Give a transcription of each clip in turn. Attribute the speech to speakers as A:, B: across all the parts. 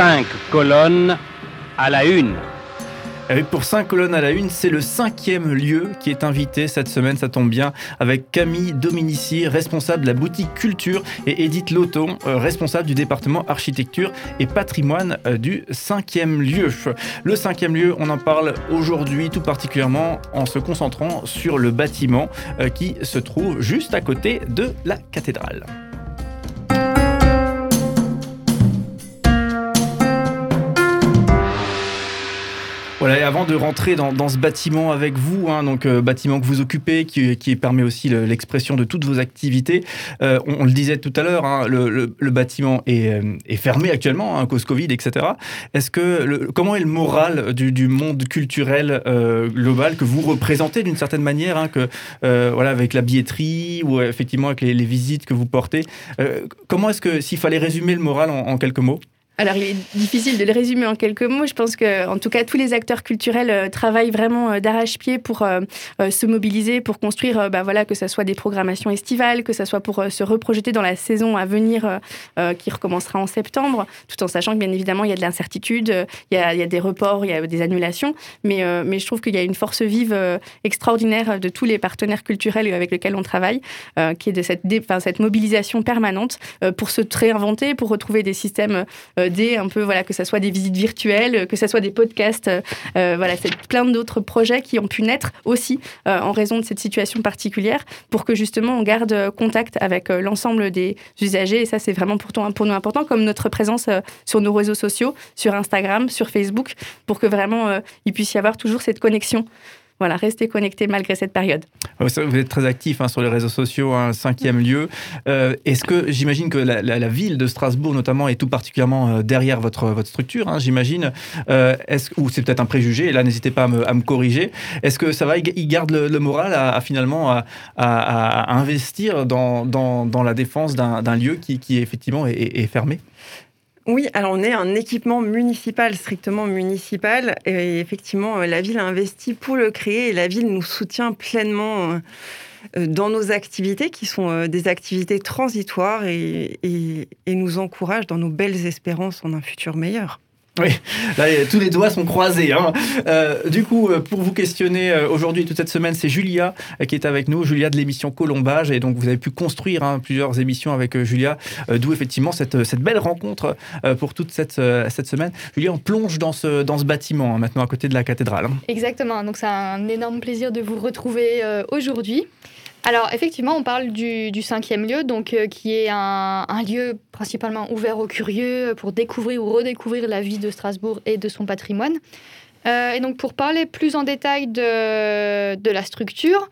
A: Cinq colonnes à la une.
B: Pour 5 colonnes à la une, c'est le cinquième lieu qui est invité cette semaine, ça tombe bien, avec Camille Dominici, responsable de la boutique culture, et Edith Loton, euh, responsable du département architecture et patrimoine euh, du cinquième lieu. Le cinquième lieu, on en parle aujourd'hui tout particulièrement en se concentrant sur le bâtiment euh, qui se trouve juste à côté de la cathédrale. Voilà, et avant de rentrer dans, ce bâtiment avec vous, hein, donc euh, bâtiment que vous occupez, qui, permet aussi l'expression de toutes vos activités, euh, on, le disait tout à l'heure, hein, le, bâtiment euh, est, fermé actuellement, hein, cause Covid, etc. Est-ce que le, comment est le moral du, monde culturel global que vous représentez d'une certaine manière, hein, que voilà, avec la billetterie ou effectivement avec les, visites que vous portez Comment est-ce que, s'il fallait résumer le moral en quelques mots?
C: Alors, il est difficile de le résumer en quelques mots. Je pense que, en tout cas, tous les acteurs culturels euh, travaillent vraiment euh, d'arrache-pied pour euh, se mobiliser, pour construire, bah, voilà, que ce soit des programmations estivales, que ce soit pour se reprojeter dans la saison à venir qui recommencera en septembre, tout en sachant que, bien évidemment, il y a de l'incertitude, il, y a, des reports, il y a des annulations. Mais, mais je trouve qu'il y a une force vive extraordinaire de tous les partenaires culturels avec lesquels on travaille, qui est de cette, cette mobilisation permanente pour se réinventer, pour retrouver des systèmes un peu, voilà, que ce soit des visites virtuelles, que ce soit des podcasts. Euh, euh, voilà, c'est plein d'autres projets qui ont pu naître aussi euh, en raison de cette situation particulière pour que justement on garde contact avec l'ensemble des usagers. Et ça, c'est vraiment pour, pour nous important, comme notre présence sur nos réseaux sociaux, sur Instagram, sur Facebook, pour que vraiment il puisse y avoir toujours cette connexion voilà, rester connecté malgré cette période.
B: Vous êtes très actif hein, sur les réseaux sociaux, un cinquième lieu. Euh, est-ce que j'imagine que la, ville de Strasbourg, notamment, est tout particulièrement euh, derrière votre, votre structure, hein, j'imagine, euh, ou c'est peut-être un préjugé, et là n'hésitez pas à me, corriger. Est-ce que ça va, il garde le, moral à, finalement à, investir dans, dans, la défense d'un lieu qui, qui effectivement est fermé?
D: Oui, alors on est un équipement municipal, strictement municipal, et effectivement, euh, la ville a investi pour le créer, et la ville nous soutient pleinement euh, dans nos activités, qui sont euh, des activités transitoires, et, nous encourage dans nos belles espérances en un futur meilleur.
B: Oui, tous les doigts sont croisés. Hein. Euh, du coup, euh, pour vous questionner euh, aujourd'hui, toute cette semaine, c'est Julia qui est avec nous, Julia de l'émission Colombage. Et donc, vous avez pu construire hein, plusieurs émissions avec Julia, d'où effectivement cette, belle rencontre pour toute cette, semaine. Julia, on plonge dans ce, dans ce bâtiment, hein, maintenant à côté de la cathédrale.
E: Exactement, donc c'est un énorme plaisir de vous retrouver aujourd'hui. Alors effectivement, on parle du, cinquième lieu, donc euh, qui est un, lieu principalement ouvert aux curieux pour découvrir ou redécouvrir la vie de Strasbourg et de son patrimoine. Euh, et donc pour parler plus en détail de, de, la structure,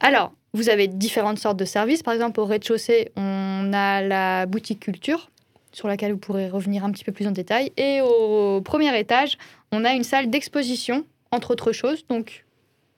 E: alors vous avez différentes sortes de services. Par exemple, au rez-de-chaussée, on a la boutique culture sur laquelle vous pourrez revenir un petit peu plus en détail. Et au premier étage, on a une salle d'exposition, entre autres choses. Donc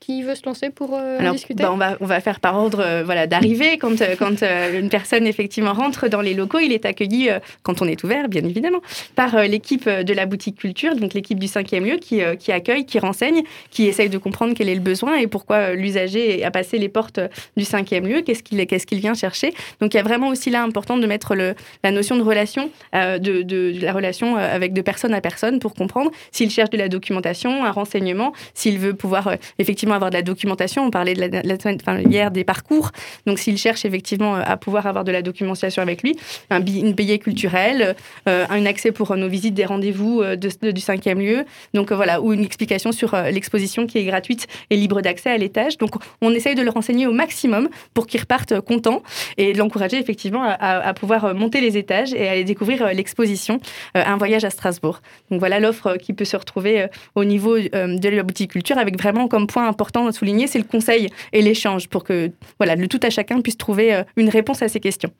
E: qui veut se lancer pour euh, discuter
C: bah, on, va, on va faire par ordre euh, voilà, d'arrivée. Quand, euh, quand une personne effectivement rentre dans les locaux, il est accueilli, quand on est ouvert, bien évidemment, par l'équipe de la boutique culture, donc l'équipe du cinquième lieu qui, qui accueille, qui renseigne, qui essaye de comprendre quel est le besoin et pourquoi l'usager a passé les portes du cinquième lieu, qu'est-ce qu'il qu'est-ce qu'il vient chercher? Donc il y a vraiment aussi là important de mettre le, la notion de relation, de, de, la relation avec de personne à personne pour comprendre s'il cherche de la documentation, un renseignement, s'il veut pouvoir effectivement avoir de la documentation. On parlait de la, enfin, hier des parcours. Donc, s'il cherche effectivement euh, à pouvoir avoir de la documentation avec lui, un, une billet culturel, euh, un accès pour nos visites des rendez-vous euh, de, du cinquième lieu. Donc, voilà, ou une explication sur l'exposition qui est gratuite et libre d'accès à l'étage. Donc, on essaye de le renseigner au maximum pour qu'il reparte content et de l'encourager effectivement à, pouvoir monter les étages et aller découvrir l'exposition, un voyage à Strasbourg. Donc, voilà l'offre qui peut se retrouver au niveau de la boutique culture avec vraiment comme point important à souligner, c'est le conseil et l'échange pour que voilà, le tout à chacun puisse trouver euh, une réponse à ces questions.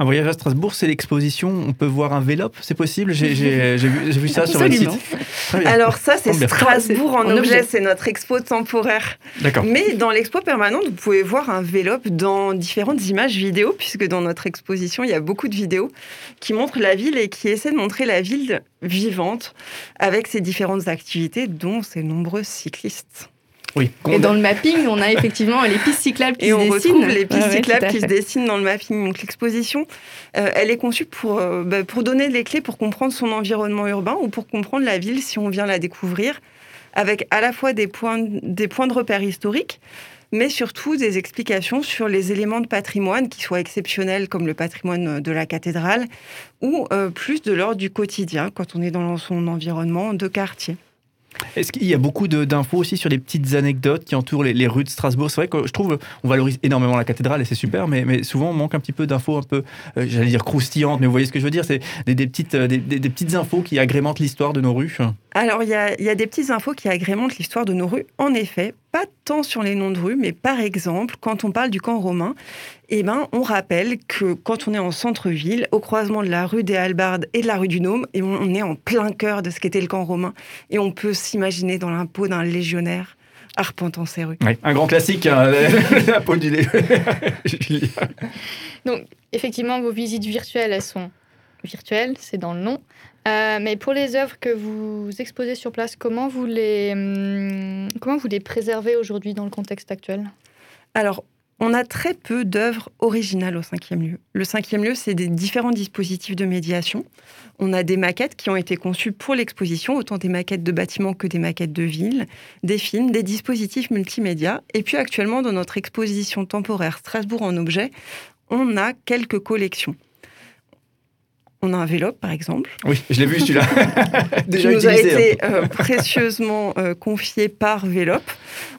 B: Un voyage à Strasbourg, c'est l'exposition. On peut voir un Vélop, c'est possible? J'ai vu, ça sur votre site.
D: Alors ça, c'est Strasbourg en, objet, c'est notre expo temporaire. D'accord. Mais dans l'expo permanente, vous pouvez voir un Vélop dans différentes images vidéo, puisque dans notre exposition, il y a beaucoup de vidéos qui montrent la ville et qui essaient de montrer la ville vivante avec ses différentes activités, dont ses nombreux cyclistes.
B: Oui.
C: Et dans le mapping, on a effectivement les pistes cyclables qui
D: et
C: se
D: on
C: dessinent.
D: retrouve les pistes
C: ouais,
D: cyclables qui se dessinent dans le mapping. Donc l'exposition, euh, elle est conçue pour, euh, bah, pour donner les clés pour comprendre son environnement urbain ou pour comprendre la ville si on vient la découvrir, avec à la fois des points, des points de repère historiques, mais surtout des explications sur les éléments de patrimoine qui soient exceptionnels comme le patrimoine de la cathédrale ou euh, plus de l'ordre du quotidien quand on est dans son environnement de quartier.
B: Est-ce qu'il y a beaucoup d'infos aussi sur les petites anecdotes qui entourent les, rues de Strasbourg? C'est vrai que je trouve on valorise énormément la cathédrale et c'est super, mais, souvent on manque un petit peu d'infos un peu, euh, j'allais dire croustillantes, mais vous voyez ce que je veux dire C'est des, petites, euh, des, petites infos qui agrémentent l'histoire de nos rues.
D: Alors, il y a, y a des petites infos qui agrémentent l'histoire de nos rues. En effet, pas tant sur les noms de rues, mais par exemple, quand on parle du camp romain, eh ben, on rappelle que quand on est en centre-ville, au croisement de la rue des Halbardes et de la rue du Nôme, et on on est en plein cœur de ce qu'était le camp romain, et on peut s'imaginer dans peau d'un légionnaire arpentant ces rues.
B: Ouais, un grand classique, hein, la peau du.
E: Donc, effectivement, vos visites virtuelles, elles sont virtuelles, c'est dans le nom. Euh, mais pour les œuvres que vous exposez sur place, comment vous les, hum, comment vous les préservez aujourd'hui dans le contexte actuel?
D: Alors, on a très peu d'œuvres originales au cinquième lieu. Le cinquième lieu, c'est des différents dispositifs de médiation. On a des maquettes qui ont été conçues pour l'exposition, autant des maquettes de bâtiments que des maquettes de villes, des films, des dispositifs multimédia. Et puis actuellement, dans notre exposition temporaire Strasbourg en objet, on a quelques collections. On a un vélo, par exemple,
B: Oui, je l'ai vu celui-là.
D: qui
B: Déjà
D: nous a
B: utilisé. hein.
D: été euh, précieusement euh, confié par Vélop.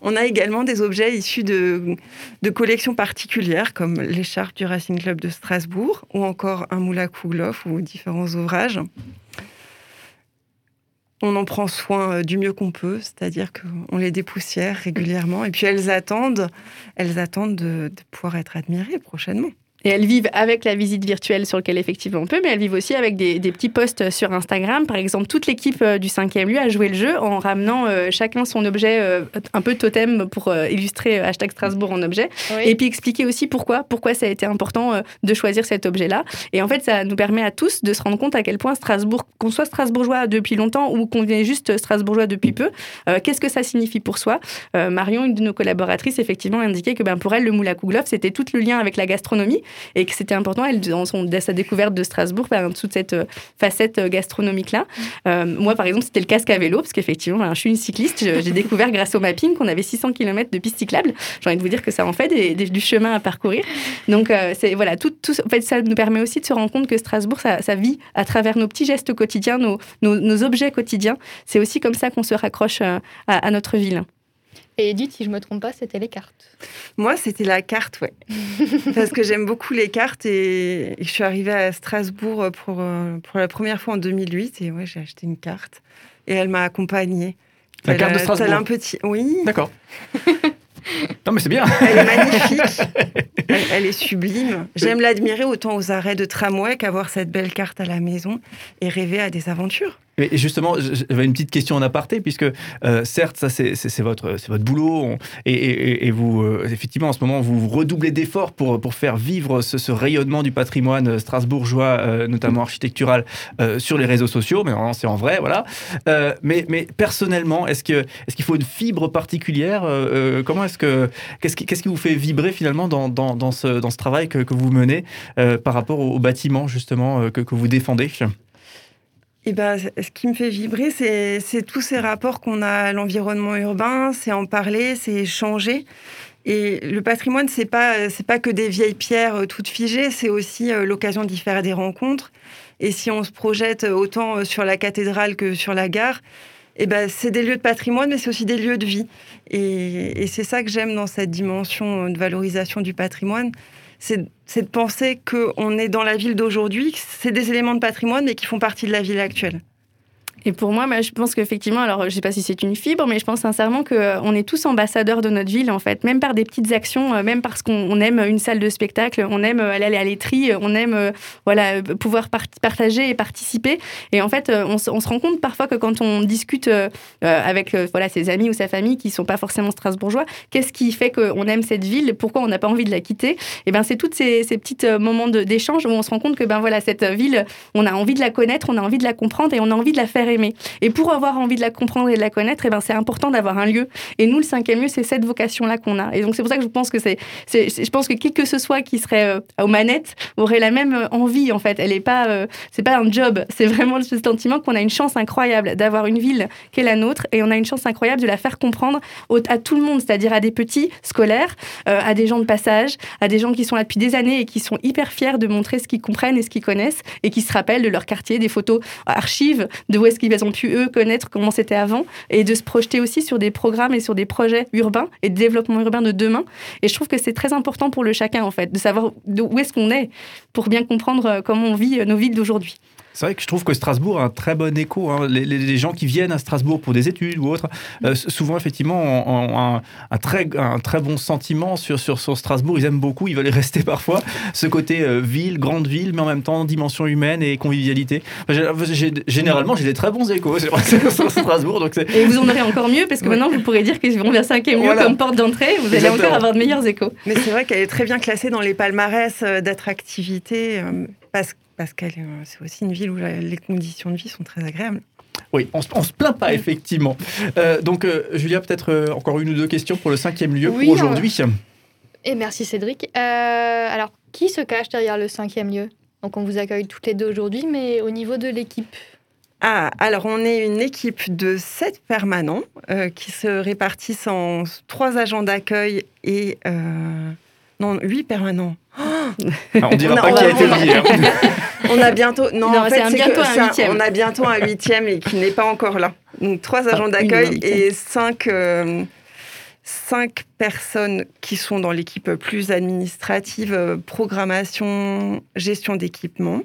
D: On a également des objets issus de, de collections particulières, comme l'écharpe du Racing Club de Strasbourg, ou encore un moule à Kougloff, ou différents ouvrages. On en prend soin euh, du mieux qu'on peut, c'est-à-dire qu'on les dépoussière régulièrement, et puis elles attendent, elles attendent de, de pouvoir être admirées prochainement.
C: Et elles vivent avec la visite virtuelle sur laquelle effectivement on peut, mais elles vivent aussi avec des, des petits posts sur Instagram. Par exemple, toute l'équipe euh, du cinquième lieu a joué le jeu en ramenant euh, chacun son objet euh, un peu totem pour euh, illustrer hashtag Strasbourg en objet. Et puis expliquer aussi pourquoi, pourquoi ça a été important de choisir cet objet-là. Et en fait, ça nous permet à tous de se rendre compte à quel point Strasbourg, qu'on soit strasbourgeois depuis longtemps ou qu'on vienne juste strasbourgeois depuis peu, qu'est-ce que ça signifie pour soi? Marion, une de nos collaboratrices, effectivement, indiquait que ben, pour elle, le moule à c'était tout le lien avec la gastronomie et que c'était important, elle, dans dès sa découverte de Strasbourg, ben, toute cette euh, facette euh, gastronomique-là. Euh, moi, par exemple, c'était le casque à vélo, parce qu'effectivement, ben, je suis une cycliste. J'ai découvert grâce au mapping qu'on avait 600 km de pistes cyclables. J'ai envie de vous dire que ça en fait du chemin à parcourir. Donc, voilà, tout, ça nous permet aussi de se rendre compte que Strasbourg, ça, ça vit à travers nos petits gestes quotidiens, nos, objets quotidiens. C'est aussi comme ça qu'on se raccroche à notre ville.
E: Et Edith, si je me trompe pas, c'était les cartes.
D: Moi, c'était la carte, ouais. Parce que j'aime beaucoup les cartes et, et je suis arrivée à Strasbourg pour, euh, pour la première fois en 2008 et ouais, j'ai acheté une carte et elle m'a accompagnée.
B: La carte de Strasbourg.
D: un petit, oui,
B: D'accord. non, mais c'est bien.
D: elle est magnifique, elle, elle est sublime. J'aime l'admirer autant aux arrêts de tramway qu'avoir cette belle carte à la maison et rêver à des aventures.
B: Justement, j'avais une petite question en aparté, puisque euh, certes, ça c'est votre, votre boulot, et, vous, euh, effectivement, en ce moment, vous redoublez d'efforts pour, pour faire vivre ce, rayonnement du patrimoine strasbourgeois, euh, notamment architectural, sur les réseaux sociaux, mais c'est en vrai, voilà. Mais, personnellement, est-ce qu'il faut une fibre particulière Comment est-ce que qu'est-ce qui, vous fait vibrer finalement dans, dans, ce, dans ce travail que, que vous menez par rapport au, au bâtiment justement que, que vous défendez?
D: Et ben, ce qui me fait vibrer, c'est tous ces rapports qu'on a à l'environnement urbain, c'est en parler, c'est échanger. Et le patrimoine, c'est pas pas que des vieilles pierres euh, toutes figées, c'est aussi euh, l'occasion d'y faire des rencontres. Et si on se projette autant euh, sur la cathédrale que sur la gare, et ben c'est des lieux de patrimoine, mais c'est aussi des lieux de vie. Et c'est ça que j'aime dans cette dimension de valorisation du patrimoine, c'est de penser qu'on est dans la ville d'aujourd'hui, c'est des éléments de patrimoine, mais qui font partie de la ville actuelle.
C: Et pour moi, bah, je pense qu'effectivement, alors je ne sais pas si c'est une fibre, mais je pense sincèrement qu'on est tous ambassadeurs de notre ville, en fait, même par des petites actions, euh, même parce qu'on on aime une salle de spectacle, on aime aller à l'étrie, on aime euh, voilà, euh, pouvoir par- partager et participer. Et en fait, euh, on, se- rend compte parfois que quand on discute euh, euh, avec euh, voilà, ses amis ou sa famille qui ne sont pas forcément strasbourgeois, qu'est-ce qui fait qu'on aime cette ville, pourquoi on n'a pas envie de la quitter? Et ben, c'est tous ces, ces petits euh, moments d'échange où on se rend compte que ben, voilà, cette ville, on a envie de la connaître, on a envie de la comprendre et on a envie de la faire aimée. Et pour avoir envie de la comprendre et de la connaître, eh ben, c'est important d'avoir un lieu. Et nous, le cinquième lieu, c'est cette vocation-là qu'on a. Et donc, c'est pour ça que je pense que c'est, je pense que qui que ce soit qui serait euh, aux manettes aurait la même euh, envie, en fait. Elle est pas, euh, c'est pas un job. C'est vraiment le sentiment qu'on a une chance incroyable d'avoir une ville qui est la nôtre et on a une chance incroyable de la faire comprendre à tout le monde, c'est-à-dire à des petits scolaires, à des gens de passage, à des gens qui sont là depuis des années et qui sont hyper fiers de montrer ce qu'ils comprennent et ce qu'ils connaissent et qui se rappellent de leur quartier, des photos archives, de où est-ce qu'ils ont pu eux connaître comment c'était avant et de se projeter aussi sur des programmes et sur des projets urbains et de développement urbain de demain. Et je trouve que c'est très important pour le chacun en fait de savoir où est-ce qu'on est pour bien comprendre euh, comment on vit euh, nos villes d'aujourd'hui.
B: C'est vrai que je trouve que Strasbourg a un très bon écho. Hein. Les, gens qui viennent à Strasbourg pour des études ou autre, euh, souvent effectivement ont, un, très, un très bon sentiment sur, sur, sur, Strasbourg. Ils aiment beaucoup, ils veulent y rester parfois. Ce côté euh, ville, grande ville, mais en même temps dimension humaine et convivialité. généralement, j'ai des très bons échos sur Strasbourg. Donc
C: et vous en aurez encore mieux parce que maintenant vous pourrez dire qu'ils vont vers 5 lieu comme porte d'entrée. Vous allez encore avoir de meilleurs échos.
D: Mais c'est vrai qu'elle est très bien classée dans les palmarès euh, d'attractivité parce que parce que euh, c'est aussi une ville où les conditions de vie sont très agréables.
B: Oui, on ne se plaint pas, effectivement. Euh, donc, euh, Julia, peut-être encore une ou deux questions pour le cinquième lieu pour aujourd'hui.
E: Et merci, Cédric. alors, qui se cache derrière le cinquième lieu? Donc, on vous accueille toutes les deux aujourd'hui, mais au niveau de l'équipe
D: ah, alors on est une équipe de sept permanents qui se répartissent en trois agents d'accueil et non huit permanents.
B: Ah, on dira pas qui a été le hein.
D: On a bientôt. Non, en fait, bientôt un huitième. On a bientôt un huitième et qui n'est pas encore là. Donc trois agents ah, d'accueil et cinq, euh, cinq personnes qui sont dans l'équipe plus administrative, euh, programmation, gestion d'équipement.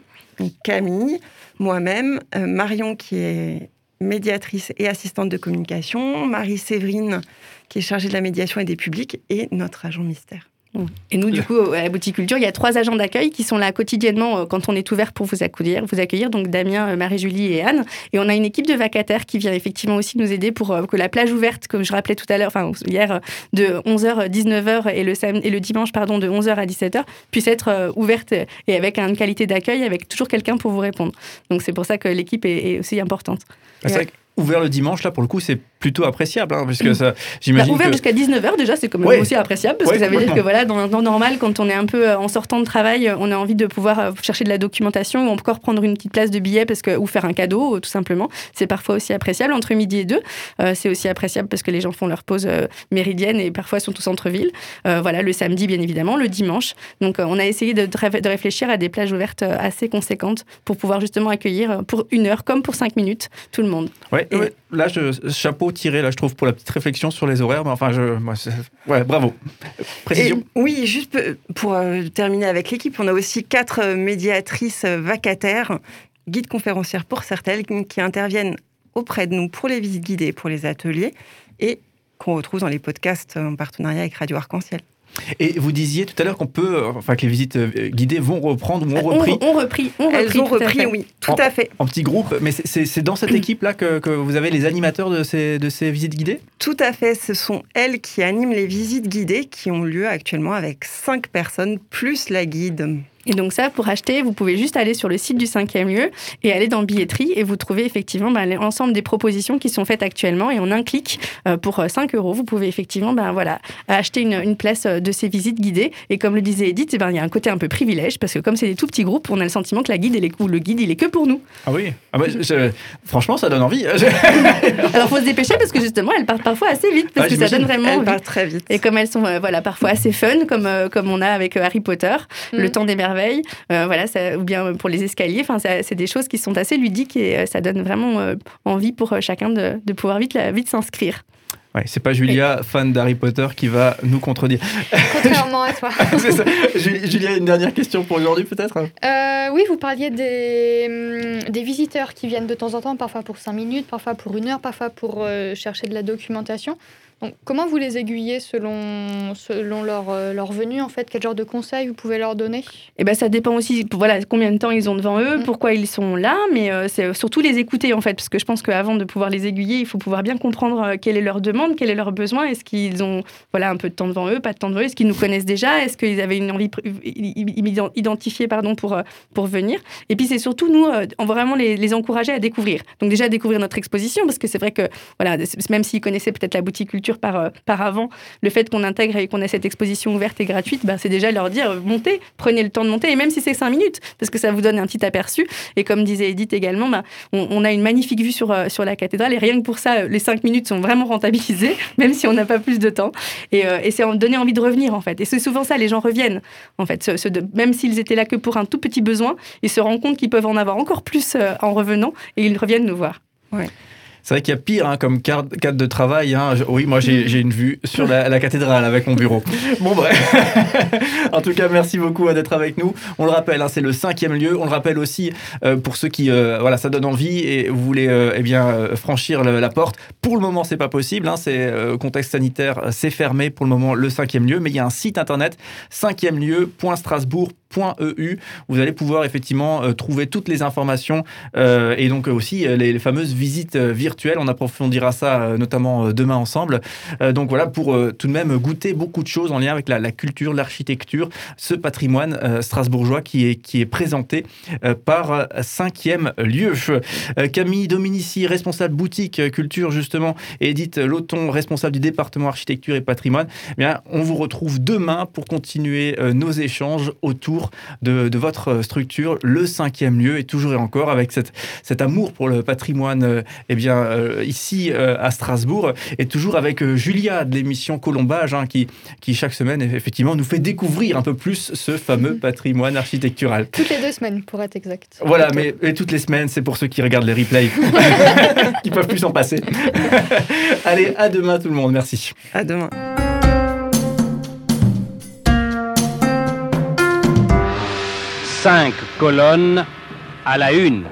D: Camille, moi-même, euh, Marion qui est médiatrice et assistante de communication, Marie-Séverine qui est chargée de la médiation et des publics et notre agent mystère.
C: Et nous, du coup, à la boutique culture, il y a trois agents d'accueil qui sont là quotidiennement euh, quand on est ouvert pour vous accueillir, vous accueillir, donc Damien, euh, Marie-Julie et Anne. Et on a une équipe de vacataires qui vient effectivement aussi nous aider pour euh, que la plage ouverte, comme je rappelais tout à l'heure, enfin hier, de 11h à 19h et le, et le dimanche, pardon, de 11h à 17h, puisse être ouverte et avec une qualité d'accueil, avec toujours quelqu'un pour vous répondre. Donc c'est pour ça que l'équipe est, aussi importante.
B: Vrai ouvert le dimanche, là, pour le coup, c'est plutôt appréciable. Hein, parce que ça, j'imagine
C: bah, ouvert jusqu'à 19h, déjà, c'est quand même aussi appréciable. Parce que ça veut dire que, voilà, dans un temps normal, quand on est un peu euh, en sortant de travail, euh, on a envie de pouvoir euh, chercher de la documentation ou encore prendre une petite place de billet parce que, ou faire un cadeau, tout simplement. C'est parfois aussi appréciable. Entre midi et deux, c'est aussi appréciable parce que les gens font leur pause méridienne et parfois sont au centre-ville. voilà, le samedi, bien évidemment, le dimanche. Donc, on a essayé de, de réfléchir à des plages ouvertes assez conséquentes pour pouvoir justement accueillir pour une heure comme pour cinq minutes tout le monde.
B: Ouais, là, je, chapeau tiré, là, je trouve, pour la petite réflexion sur les horaires. Mais enfin, je, ouais, bravo. Précision.
D: oui, juste pour euh, terminer avec l'équipe, on a aussi quatre euh, médiatrices euh, vacataires, guides conférencières pour certaines, qui interviennent auprès de nous pour les visites guidées, pour les ateliers, et qu'on retrouve dans les podcasts en partenariat avec Radio Arc-en-Ciel.
B: Et vous disiez tout à l'heure qu'on peut, euh, enfin que les visites euh, guidées vont reprendre ou ont repris.
C: On, repris,
D: on Elles ont repris, oui, tout à fait.
B: En petits groupes, mais c'est dans cette équipe-là que, que, vous avez les animateurs de ces, de ces visites guidées?
D: Tout à fait, ce sont elles qui animent les visites guidées qui ont lieu actuellement avec cinq personnes plus la guide.
C: Et donc ça, pour acheter, vous pouvez juste aller sur le site du cinquième lieu et aller dans billetterie et vous trouvez effectivement ben, l'ensemble des propositions qui sont faites actuellement. Et en un clic, euh, pour 5 euh, euros, vous pouvez effectivement ben, voilà, acheter une, une, place euh, de ces visites guidées. Et comme le disait Edith, eh ben, il y a un côté un peu privilège parce que comme c'est des tout petits groupes, on a le sentiment que la guide est, ou le guide, il est que pour nous.
B: Ah oui ah bah, Franchement, ça donne envie.
C: Alors, faut se dépêcher parce que justement, elles partent parfois assez vite parce que ça donne vraiment
D: Elles partent très vite.
C: Et comme elles sont voilà, parfois assez fun, comme, comme on a avec Harry Potter, mm. Le temps des merveilles, euh, voilà, ou bien pour les escaliers. Enfin, c'est des choses qui sont assez ludiques et euh, ça donne vraiment euh, envie pour chacun de, de pouvoir vite, vite s'inscrire.
B: Ouais, c'est pas Julia, fan d'Harry Potter, qui va nous contredire.
E: Contrairement à toi.
B: ça. Julia, une dernière question pour aujourd'hui, peut-être?
E: Oui, vous parliez des, hum, des, visiteurs qui viennent de temps en temps, parfois pour 5 minutes, parfois pour une heure, parfois pour chercher de la documentation. Donc, comment vous les aiguillez selon, selon leur, euh, leur venue en fait? Quel genre de conseils vous pouvez leur donner?
C: Eh ben, ça dépend aussi voilà, combien de temps ils ont devant eux,
E: Mm.
C: pourquoi ils sont là, mais euh, c'est surtout les écouter en fait, parce que je pense qu'avant de pouvoir les aiguiller, il faut pouvoir bien comprendre euh, quelle est leur demande, quel est leur besoin, est-ce qu'ils ont voilà, un peu de temps devant eux, pas de temps devant eux, est-ce qu'ils nous connaissent déjà, est-ce qu'ils avaient une envie identifiée pardon, pour, euh, pour venir? Et puis c'est surtout nous, euh, en vraiment les, les encourager à découvrir. Donc déjà découvrir notre exposition, parce que c'est vrai que voilà, même s'ils connaissaient peut-être la boutique culture par, euh, par avant, le fait qu'on intègre et qu'on ait cette exposition ouverte et gratuite, ben, c'est déjà leur dire euh, montez, prenez le temps de monter, et même si c'est cinq minutes, parce que ça vous donne un petit aperçu. Et comme disait Edith également, ben, on, a une magnifique vue sur, euh, sur la cathédrale, et rien que pour ça, les cinq minutes sont vraiment rentabilisées, même si on n'a pas plus de temps. Et, c'est en donner envie de revenir, en fait. Et c'est souvent ça, les gens reviennent, en fait. Même s'ils étaient là que pour un tout petit besoin, ils se rendent compte qu'ils peuvent en avoir encore plus en revenant, et ils reviennent nous voir.
B: C'est vrai qu'il y a pire hein, comme cadre, cadre de travail. hein. Je- oui, moi j'ai une vue sur la, la cathédrale avec mon bureau. Bon bref. en tout cas, merci beaucoup euh, d'être avec nous. On le rappelle, hein, c'est le cinquième lieu. On le rappelle aussi euh, pour ceux qui, euh, voilà, ça donne envie et vous voulez euh, eh bien euh, franchir le- la porte. Pour le moment, c'est pas possible. Hein, c'est euh, contexte sanitaire, euh, c'est fermé pour le moment le cinquième lieu. Mais il y a un site internet cinquième lieu.strasbourg.eu. Vous allez pouvoir effectivement euh, trouver toutes les informations euh, et donc aussi euh, les, fameuses visites virtuelles. On approfondira ça notamment demain ensemble. Donc voilà, pour tout de même goûter beaucoup de choses en lien avec la, culture, l'architecture, ce patrimoine strasbourgeois qui est, qui est présenté par cinquième lieu. Camille Dominici, responsable boutique culture justement, et Edith Loton, responsable du département architecture et patrimoine. Eh bien, on vous retrouve demain pour continuer nos échanges autour de, de votre structure, le cinquième lieu, et toujours et encore avec cette, cet amour pour le patrimoine euh, eh bien, euh, ici euh, à Strasbourg, et toujours avec euh, Julia de l'émission Colombage, hein, qui, qui chaque semaine effectivement nous fait découvrir un peu plus ce fameux patrimoine architectural.
E: Toutes les deux semaines, pour être exact.
B: Voilà, mais et toutes les semaines, c'est pour ceux qui regardent les replays, qui peuvent plus s'en passer. Allez, à demain tout le monde, merci.
D: À demain.
A: Cinq colonnes à la une.